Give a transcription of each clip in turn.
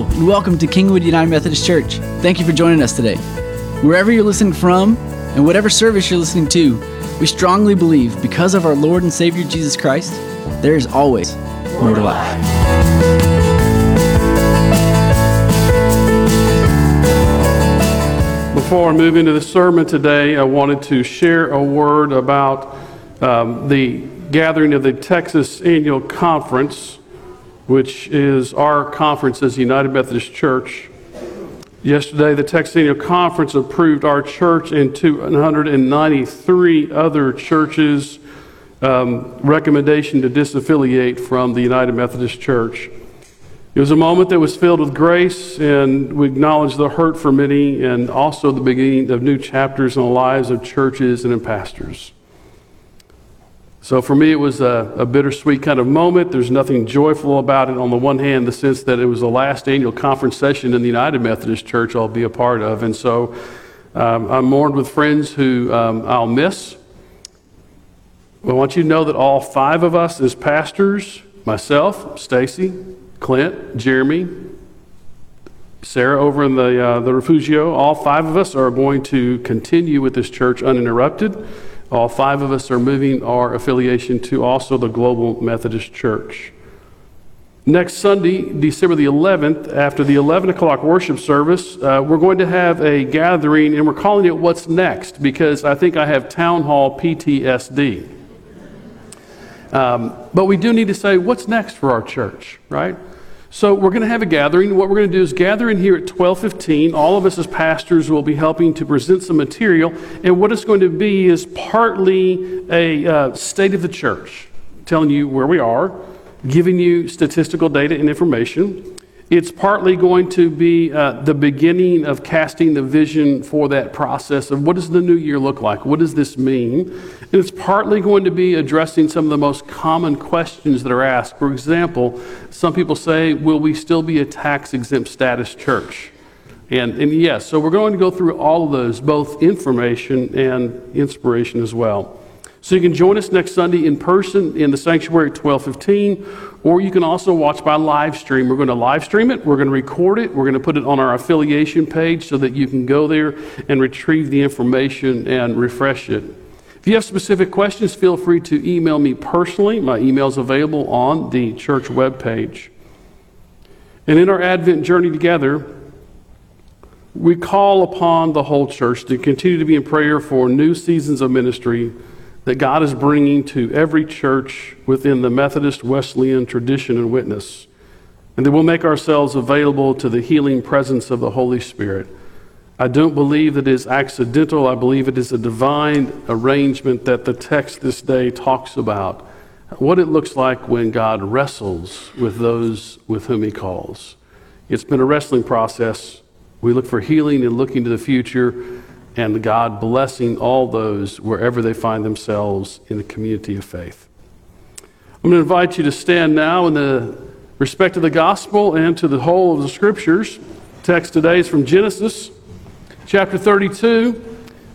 And welcome to Kingwood United Methodist Church. Thank you for joining us today. Wherever you're listening from, and whatever service you're listening to, we strongly believe because of our Lord and Savior Jesus Christ, there is always more to life. Before I move into the sermon today, I wanted to share a word about um, the gathering of the Texas Annual Conference, which is our conference as United Methodist Church. Yesterday, the Texas Conference approved our church and 293 other churches' um, recommendation to disaffiliate from the United Methodist Church. It was a moment that was filled with grace, and we acknowledge the hurt for many and also the beginning of new chapters in the lives of churches and in pastors. So for me, it was a, a, bittersweet kind of moment. There's nothing joyful about it. On the one hand, the sense that it was the last annual conference session in the United Methodist Church I'll be a part of. And so um, I'm mourned with friends who um, I'll miss. I want you to know that all five of us as pastors, myself, Stacy, Clint, Jeremy, Sarah over in the, uh, the Refugio, all five of us are going to continue with this church uninterrupted. All five of us are moving our affiliation to also the Global Methodist Church. Next Sunday, December the 11th, after the 11 o'clock worship service, uh, we're going to have a gathering, and we're calling it What's Next because I think I have town hall PTSD. Um, but we do need to say, What's next for our church, right? So we're going to have a gathering. What we're going to do is gather in here at 12:15. All of us as pastors will be helping to present some material, and what it's going to be is partly a uh, state of the church, telling you where we are, giving you statistical data and information. It's partly going to be uh, the beginning of casting the vision for that process of what does the new year look like? What does this mean? And it's partly going to be addressing some of the most common questions that are asked. For example, some people say, Will we still be a tax exempt status church? And, and yes, so we're going to go through all of those, both information and inspiration as well. So you can join us next Sunday in person in the sanctuary at 1215, or you can also watch by live stream. We're going to live stream it, we're going to record it, we're going to put it on our affiliation page so that you can go there and retrieve the information and refresh it. If you have specific questions, feel free to email me personally. My email is available on the church webpage. And in our Advent journey together, we call upon the whole church to continue to be in prayer for new seasons of ministry that God is bringing to every church within the Methodist Wesleyan tradition and witness, and that we'll make ourselves available to the healing presence of the Holy Spirit. I don't believe that it is accidental. I believe it is a divine arrangement that the text this day talks about. What it looks like when God wrestles with those with whom He calls. It's been a wrestling process. We look for healing and looking to the future and God blessing all those wherever they find themselves in the community of faith. I'm going to invite you to stand now in the respect of the gospel and to the whole of the scriptures. text today is from Genesis chapter 32.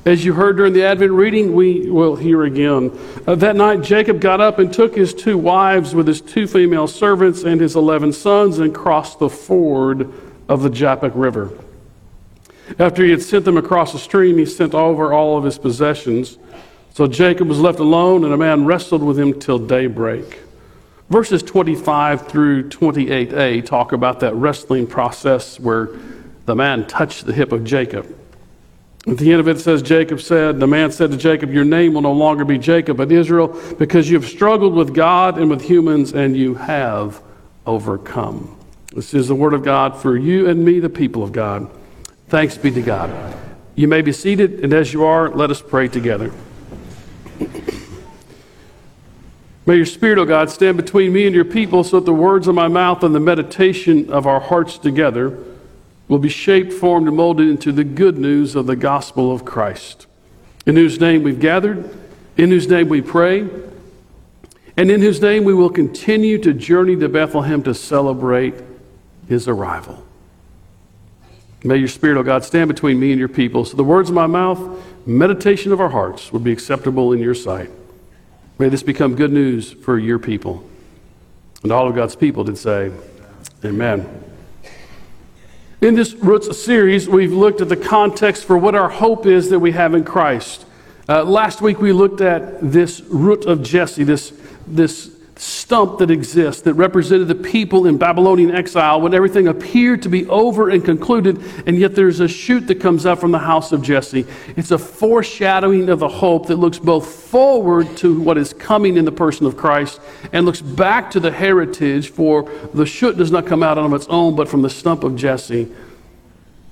As you heard during the Advent reading, we will hear again. Uh, that night, Jacob got up and took his two wives with his two female servants and his eleven sons and crossed the ford of the Jabbok River. After he had sent them across the stream, he sent over all of his possessions. So Jacob was left alone, and a man wrestled with him till daybreak. Verses 25 through 28a talk about that wrestling process where the man touched the hip of Jacob. At the end of it, it says, Jacob said, The man said to Jacob, Your name will no longer be Jacob, but Israel, because you have struggled with God and with humans, and you have overcome. This is the word of God for you and me, the people of God. Thanks be to God. You may be seated, and as you are, let us pray together. May your Spirit, O oh God, stand between me and your people so that the words of my mouth and the meditation of our hearts together will be shaped, formed, and molded into the good news of the gospel of Christ, in whose name we've gathered, in whose name we pray, and in whose name we will continue to journey to Bethlehem to celebrate his arrival. May your Spirit, O oh God, stand between me and your people, so the words of my mouth, meditation of our hearts, would be acceptable in your sight. May this become good news for your people. And all of God's people did say, Amen. In this Roots series, we've looked at the context for what our hope is that we have in Christ. Uh, last week, we looked at this root of Jesse, this, this stump that exists that represented the people in Babylonian exile when everything appeared to be over and concluded, and yet there's a shoot that comes up from the house of Jesse. It's a foreshadowing of the hope that looks both forward to what is coming in the person of Christ and looks back to the heritage, for the shoot does not come out on its own, but from the stump of Jesse.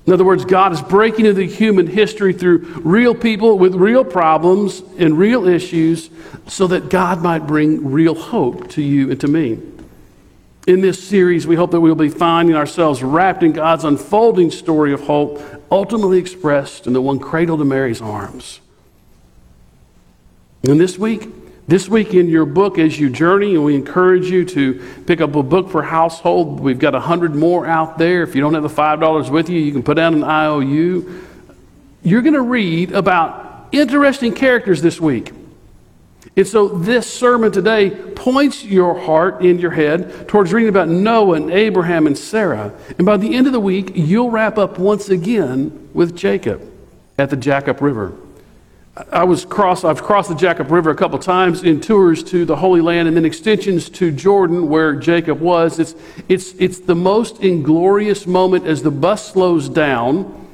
In other words, God is breaking into human history through real people with real problems and real issues so that God might bring real hope to you and to me. In this series, we hope that we'll be finding ourselves wrapped in God's unfolding story of hope, ultimately expressed in the one cradled in Mary's arms. And this week, this week in your book, as you journey, and we encourage you to pick up a book for household. We've got a hundred more out there. If you don't have the five dollars with you, you can put down an IOU. You're going to read about interesting characters this week. And so this sermon today points your heart in your head towards reading about Noah and Abraham and Sarah. And by the end of the week, you'll wrap up once again with Jacob at the Jabbok River. I was cross, I've crossed the Jabbok River a couple times in tours to the Holy Land and then extensions to Jordan where Jacob was. It's, it's, it's the most inglorious moment as the bus slows down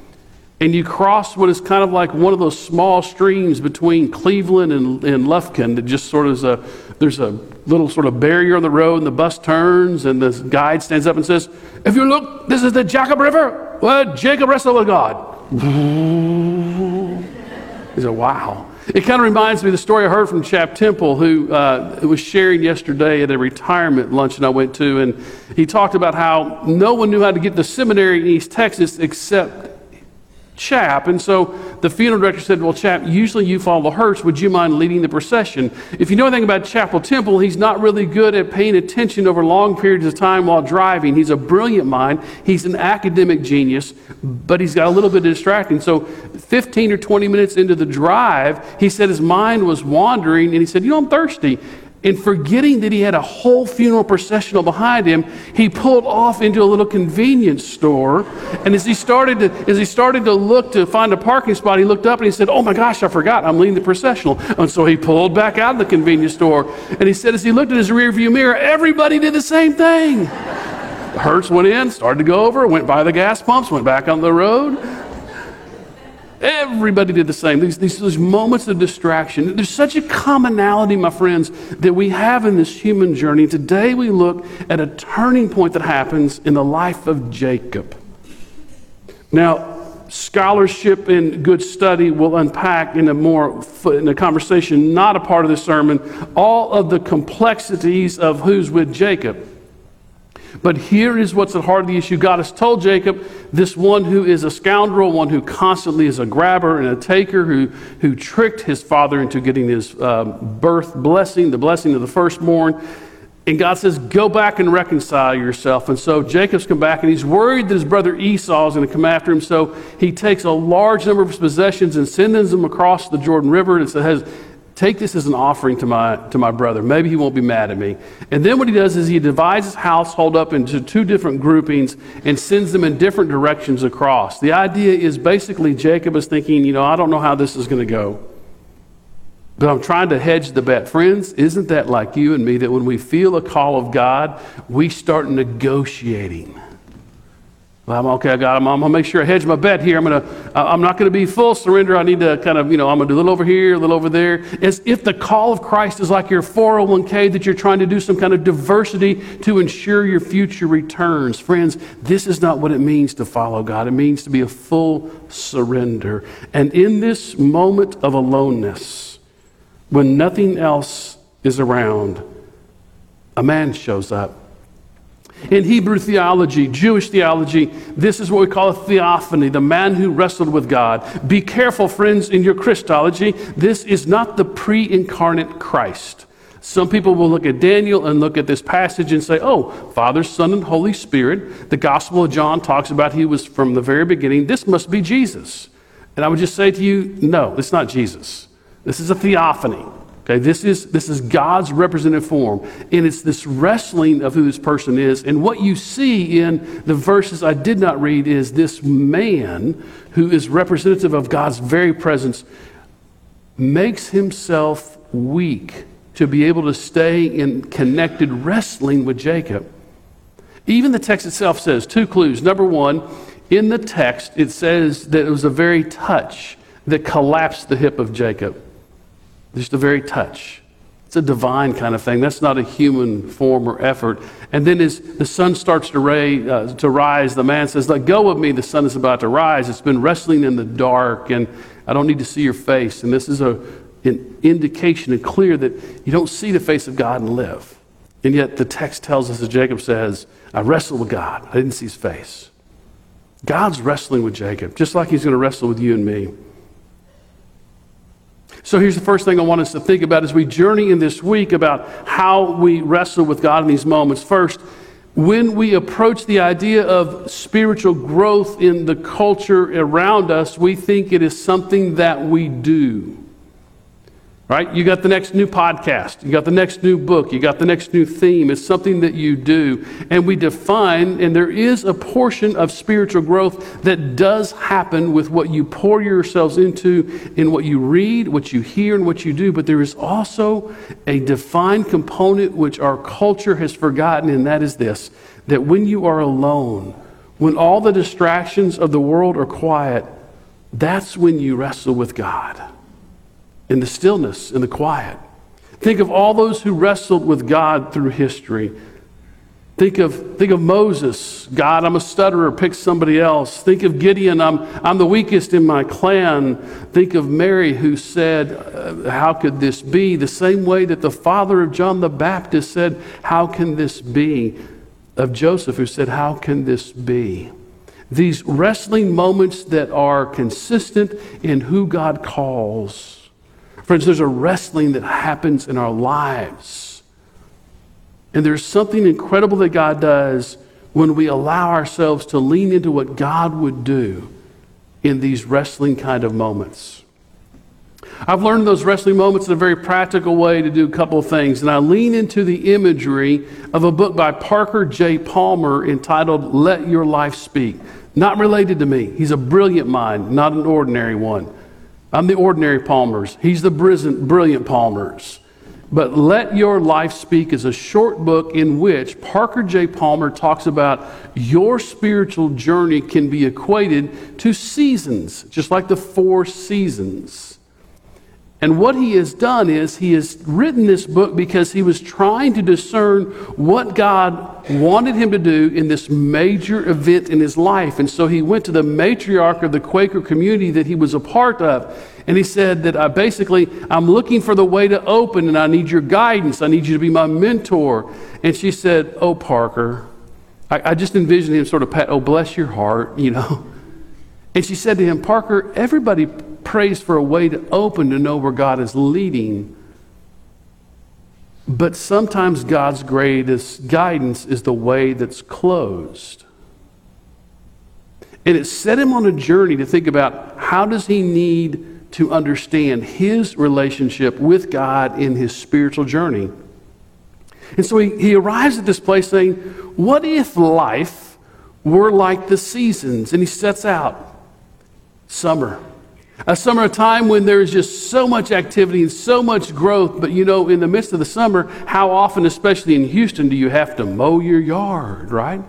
and you cross what is kind of like one of those small streams between Cleveland and, and Lufkin that just sort of is a, there's a little sort of barrier on the road and the bus turns and the guide stands up and says, if you look, this is the Jabbok River where Jacob wrestled with God. He said, wow. It kind of reminds me of the story I heard from Chap Temple, who uh, was sharing yesterday at a retirement luncheon I went to. And he talked about how no one knew how to get to seminary in East Texas except Chap. And so the funeral director said, Well, Chap, usually you follow the hearse. Would you mind leading the procession? If you know anything about Chappell Temple, he's not really good at paying attention over long periods of time while driving. He's a brilliant mind, he's an academic genius, but he's got a little bit distracting. So 15 or 20 minutes into the drive, he said his mind was wandering, and he said, You know, I'm thirsty. And forgetting that he had a whole funeral processional behind him, he pulled off into a little convenience store. And as he started to, as he started to look to find a parking spot, he looked up and he said, "Oh my gosh, I forgot! I'm leading the processional." And so he pulled back out of the convenience store. And he said, as he looked at his rearview mirror, everybody did the same thing. Hearse went in, started to go over, went by the gas pumps, went back on the road. Everybody did the same. These, these, these, moments of distraction. There's such a commonality, my friends, that we have in this human journey. Today we look at a turning point that happens in the life of Jacob. Now, scholarship and good study will unpack in a more in a conversation not a part of this sermon all of the complexities of who's with Jacob. But here is what's at heart of the issue. God has told Jacob, this one who is a scoundrel, one who constantly is a grabber and a taker, who, who tricked his father into getting his um, birth blessing, the blessing of the firstborn. And God says, Go back and reconcile yourself. And so Jacob's come back and he's worried that his brother Esau is going to come after him. So he takes a large number of his possessions and sends them across the Jordan River and it says, Take this as an offering to my, to my brother. Maybe he won't be mad at me. And then what he does is he divides his household up into two different groupings and sends them in different directions across. The idea is basically Jacob is thinking, you know, I don't know how this is going to go. But I'm trying to hedge the bet. Friends, isn't that like you and me that when we feel a call of God, we start negotiating? Well, I'm okay, God, I'm, I'm going to make sure I hedge my bet here. I'm, gonna, I'm not to be full surrender. I need to kind of, you know, I'm to do a little over here, a little over there. As if the call of Christ is like your 401k that you're trying to do some kind of diversity to ensure your future returns. Friends, this is not what it means to follow God. It means to be a full surrender. And in this moment of aloneness, when nothing else is around, a man shows up in Hebrew theology, Jewish theology, this is what we call a theophany, the man who wrestled with God. Be careful, friends, in your Christology. This is not the pre incarnate Christ. Some people will look at Daniel and look at this passage and say, oh, Father, Son, and Holy Spirit. The Gospel of John talks about he was from the very beginning. This must be Jesus. And I would just say to you, no, it's not Jesus. This is a theophany. Okay, this is, this is God's representative form. And it's this wrestling of who this person is. And what you see in the verses I did not read is this man who is representative of God's very presence makes himself weak to be able to stay in connected wrestling with Jacob. Even the text itself says two clues. Number one, in the text, it says that it was a very touch that collapsed the hip of Jacob. Just a very touch. It's a divine kind of thing. That's not a human form or effort. And then as the sun starts to, ray, uh, to rise, the man says, Let go of me. The sun is about to rise. It's been wrestling in the dark, and I don't need to see your face. And this is a, an indication and clear that you don't see the face of God and live. And yet the text tells us, that Jacob says, I wrestled with God. I didn't see his face. God's wrestling with Jacob, just like he's going to wrestle with you and me. So here's the first thing I want us to think about as we journey in this week about how we wrestle with God in these moments. First, when we approach the idea of spiritual growth in the culture around us, we think it is something that we do right? You got the next new podcast, you got the next new book, you got the next new theme. It's something that you do. And we define, and there is a portion of spiritual growth that does happen with what you pour yourselves into in what you read, what you hear, and what you do. But there is also a defined component which our culture has forgotten, and that is this that when you are alone, when all the distractions of the world are quiet, that's when you wrestle with God in the stillness, in the quiet. Think of all those who wrestled with God through history. Think of, think of Moses. God, I'm a stutterer, pick somebody else. Think of Gideon, I'm, I'm the weakest in my clan. Think of Mary, who said, uh, How could this be? The same way that the father of John the Baptist said, How can this be? Of Joseph, who said, How can this be? These wrestling moments that are consistent in who God calls Friends, there's a wrestling that happens in our lives. And there's something incredible that God does when we allow ourselves to lean into what God would do in these wrestling kind of moments. I've learned those wrestling moments in a very practical way to do a couple of things, and I lean into the imagery of a book by Parker J. Palmer entitled Let Your Life Speak. Not related to me. He's a brilliant mind, not an ordinary one. I'm the ordinary Palmers. He's the brilliant Palmers. But Let Your Life Speak is a short book in which Parker J. Palmer talks about your spiritual journey can be equated to seasons, just like the four seasons. And what he has done is he has written this book because he was trying to discern what God wanted him to do in this major event in his life. And so he went to the matriarch of the Quaker community that he was a part of. And he said that I basically, I'm looking for the way to open and I need your guidance. I need you to be my mentor. And she said, Oh, Parker, I, I just envisioned him sort of pat, oh, bless your heart, you know. And she said to him, Parker, everybody prays for a way to open to know where God is leading. But sometimes God's greatest guidance is the way that's closed. And it set him on a journey to think about how does he need to understand his relationship with God in his spiritual journey. And so he, he arrives at this place saying, What if life were like the seasons? And he sets out summer, a summer time when there's just so much activity and so much growth, but you know, in the midst of the summer, how often, especially in Houston, do you have to mow your yard, right?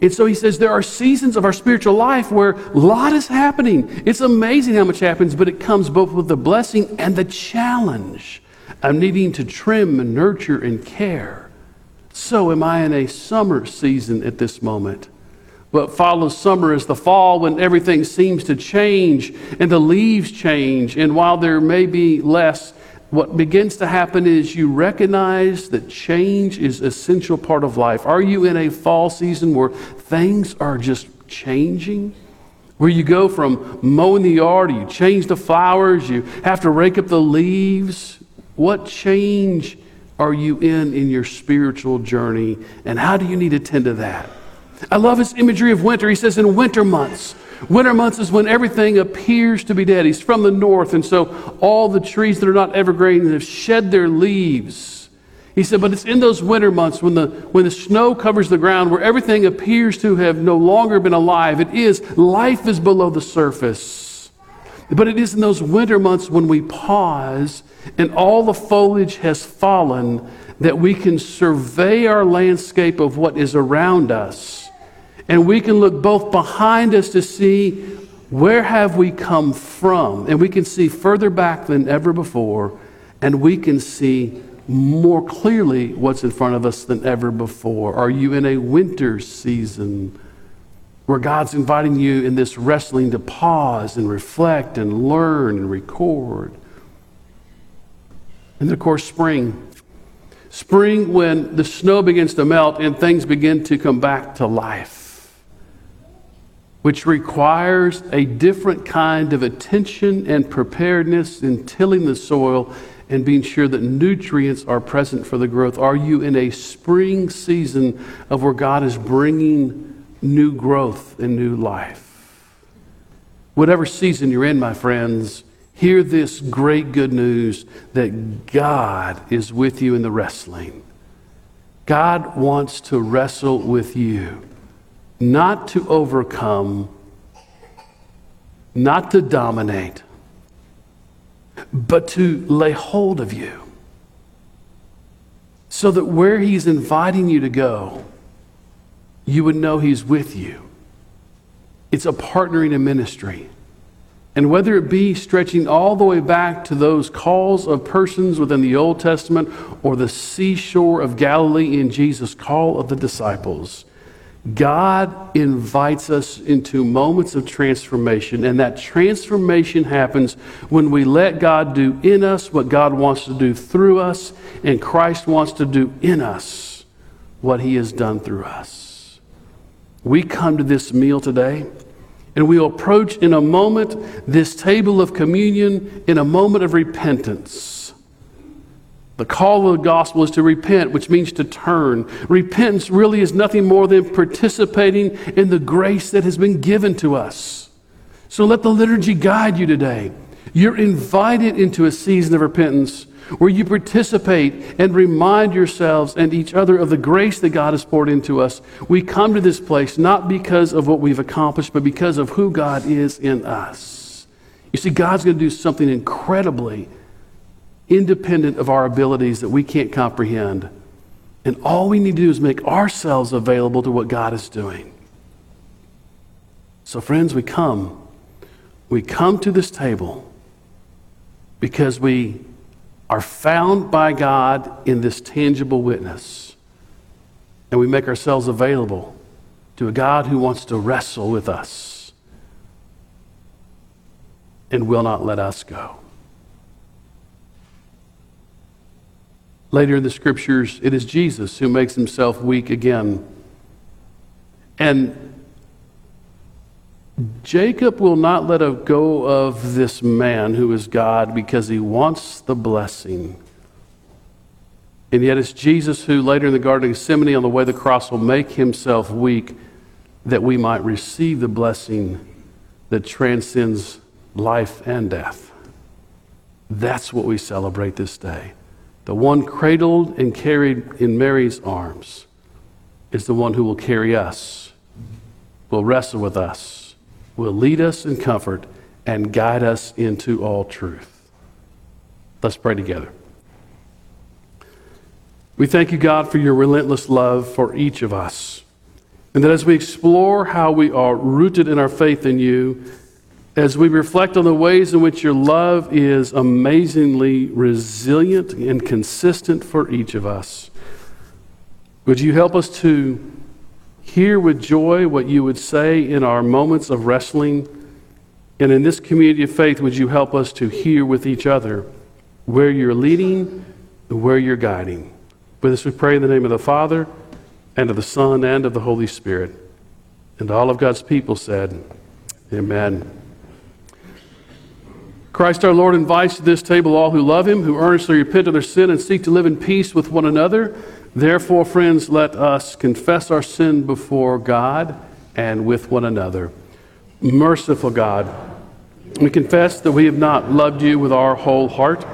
And so he says there are seasons of our spiritual life where a lot is happening. It's amazing how much happens, but it comes both with the blessing and the challenge of needing to trim and nurture and care. So, am I in a summer season at this moment? What follows summer is the fall when everything seems to change and the leaves change. And while there may be less, what begins to happen is you recognize that change is essential part of life. Are you in a fall season where things are just changing? Where you go from mowing the yard, you change the flowers, you have to rake up the leaves. What change are you in in your spiritual journey? And how do you need to tend to that? I love his imagery of winter. He says, in winter months, Winter months is when everything appears to be dead. He's from the north, and so all the trees that are not evergreen have shed their leaves. He said, but it's in those winter months when the, when the snow covers the ground, where everything appears to have no longer been alive. It is, life is below the surface. But it is in those winter months when we pause and all the foliage has fallen that we can survey our landscape of what is around us. And we can look both behind us to see where have we come from. And we can see further back than ever before. And we can see more clearly what's in front of us than ever before. Are you in a winter season where God's inviting you in this wrestling to pause and reflect and learn and record? And then, of course, spring. Spring, when the snow begins to melt and things begin to come back to life, which requires a different kind of attention and preparedness in tilling the soil and being sure that nutrients are present for the growth. Are you in a spring season of where God is bringing new growth and new life? Whatever season you're in, my friends, Hear this great good news that God is with you in the wrestling. God wants to wrestle with you, not to overcome, not to dominate, but to lay hold of you. So that where He's inviting you to go, you would know He's with you. It's a partnering in ministry. And whether it be stretching all the way back to those calls of persons within the Old Testament or the seashore of Galilee in Jesus' call of the disciples, God invites us into moments of transformation. And that transformation happens when we let God do in us what God wants to do through us, and Christ wants to do in us what he has done through us. We come to this meal today and we approach in a moment this table of communion in a moment of repentance. The call of the gospel is to repent, which means to turn. Repentance really is nothing more than participating in the grace that has been given to us. So let the liturgy guide you today. You're invited into a season of repentance where you participate and remind yourselves and each other of the grace that God has poured into us. We come to this place not because of what we've accomplished, but because of who God is in us. You see, God's going to do something incredibly independent of our abilities that we can't comprehend. And all we need to do is make ourselves available to what God is doing. So, friends, we come. We come to this table because we are found by God in this tangible witness. And we make ourselves available to a God who wants to wrestle with us and will not let us go. Later in the scriptures, it is Jesus who makes himself weak again. And Jacob will not let go of this man who is God because he wants the blessing. And yet it's Jesus who, later in the Garden of Gethsemane, on the way to the cross, will make himself weak that we might receive the blessing that transcends life and death. That's what we celebrate this day. The one cradled and carried in Mary's arms is the one who will carry us, will wrestle with us will lead us in comfort and guide us into all truth. Let's pray together. We thank you, God, for your relentless love for each of us. And that as we explore how we are rooted in our faith in you, as we reflect on the ways in which your love is amazingly resilient and consistent for each of us, would you help us to hear with joy what you would say in our moments of wrestling. And in this community of faith, would you help us to hear with each other where you're leading and where you're guiding? With this, we pray in the name of the Father, and of the Son, and of the Holy Spirit. And all of God's people said, Amen. Christ our Lord invites to this table all who love him, who earnestly repent of their sin and seek to live in peace with one another. Therefore, friends, let us confess our sin before God and with one another. Merciful God, we confess that we have not loved you with our whole heart.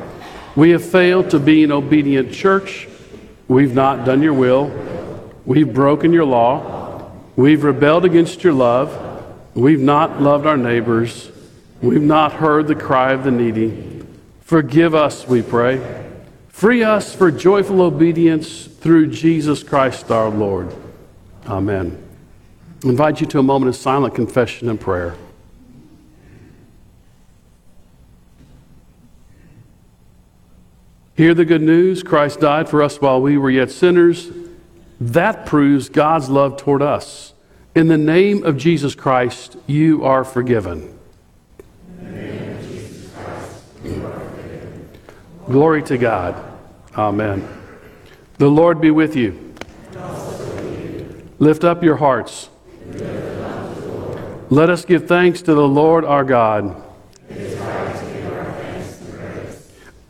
We have failed to be an obedient church. We've not done your will. We've broken your law. We've rebelled against your love. We've not loved our neighbors. We've not heard the cry of the needy. Forgive us, we pray. Free us for joyful obedience through Jesus Christ our Lord. Amen. I invite you to a moment of silent confession and prayer. Hear the good news Christ died for us while we were yet sinners. That proves God's love toward us. In the name of Jesus Christ, you are forgiven. Glory to God. Amen. The Lord be with you. Lift up your hearts. Let us give thanks to the Lord our God.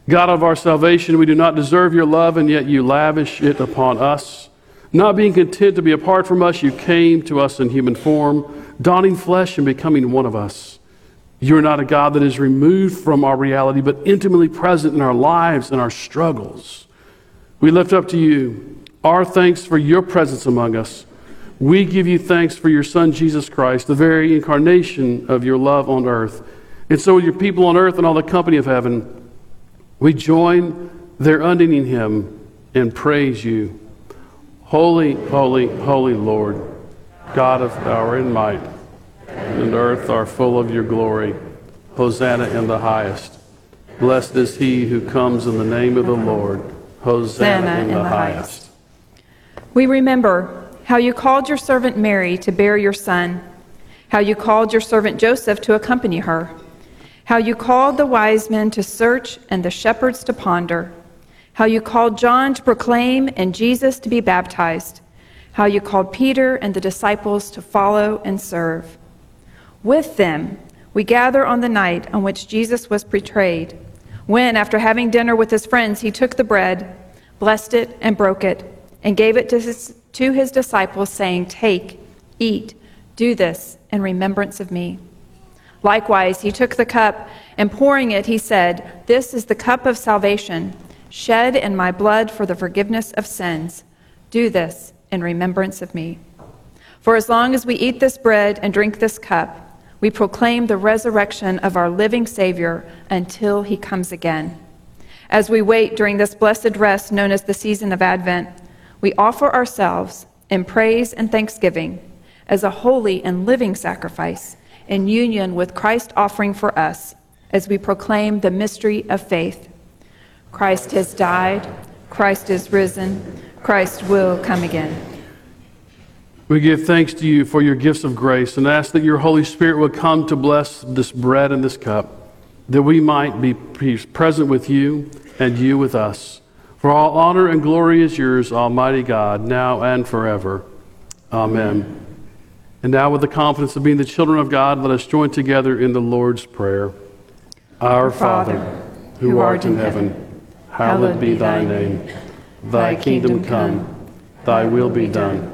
God of our salvation, we do not deserve your love, and yet you lavish it upon us. Not being content to be apart from us, you came to us in human form, donning flesh and becoming one of us. You're not a God that is removed from our reality, but intimately present in our lives and our struggles. We lift up to you our thanks for your presence among us. We give you thanks for your Son, Jesus Christ, the very incarnation of your love on earth. And so, with your people on earth and all the company of heaven, we join their unending hymn and praise you. Holy, holy, holy Lord, God of power and might and earth are full of your glory. Hosanna in the highest. Blessed is he who comes in the name of the Lord. Hosanna in the highest. We remember how you called your servant Mary to bear your son, how you called your servant Joseph to accompany her, how you called the wise men to search and the shepherds to ponder, how you called John to proclaim and Jesus to be baptized, how you called Peter and the disciples to follow and serve. With them, we gather on the night on which Jesus was betrayed, when, after having dinner with his friends, he took the bread, blessed it, and broke it, and gave it to his, to his disciples, saying, Take, eat, do this in remembrance of me. Likewise, he took the cup, and pouring it, he said, This is the cup of salvation, shed in my blood for the forgiveness of sins. Do this in remembrance of me. For as long as we eat this bread and drink this cup, we proclaim the resurrection of our living Savior until he comes again. As we wait during this blessed rest known as the season of Advent, we offer ourselves in praise and thanksgiving as a holy and living sacrifice in union with Christ offering for us as we proclaim the mystery of faith. Christ has died, Christ is risen, Christ will come again. We give thanks to you for your gifts of grace and ask that your Holy Spirit would come to bless this bread and this cup, that we might be present with you and you with us. For all honor and glory is yours, Almighty God, now and forever. Amen. And now, with the confidence of being the children of God, let us join together in the Lord's Prayer. Our Father, who art in heaven, hallowed be thy name. Thy kingdom come, thy will be done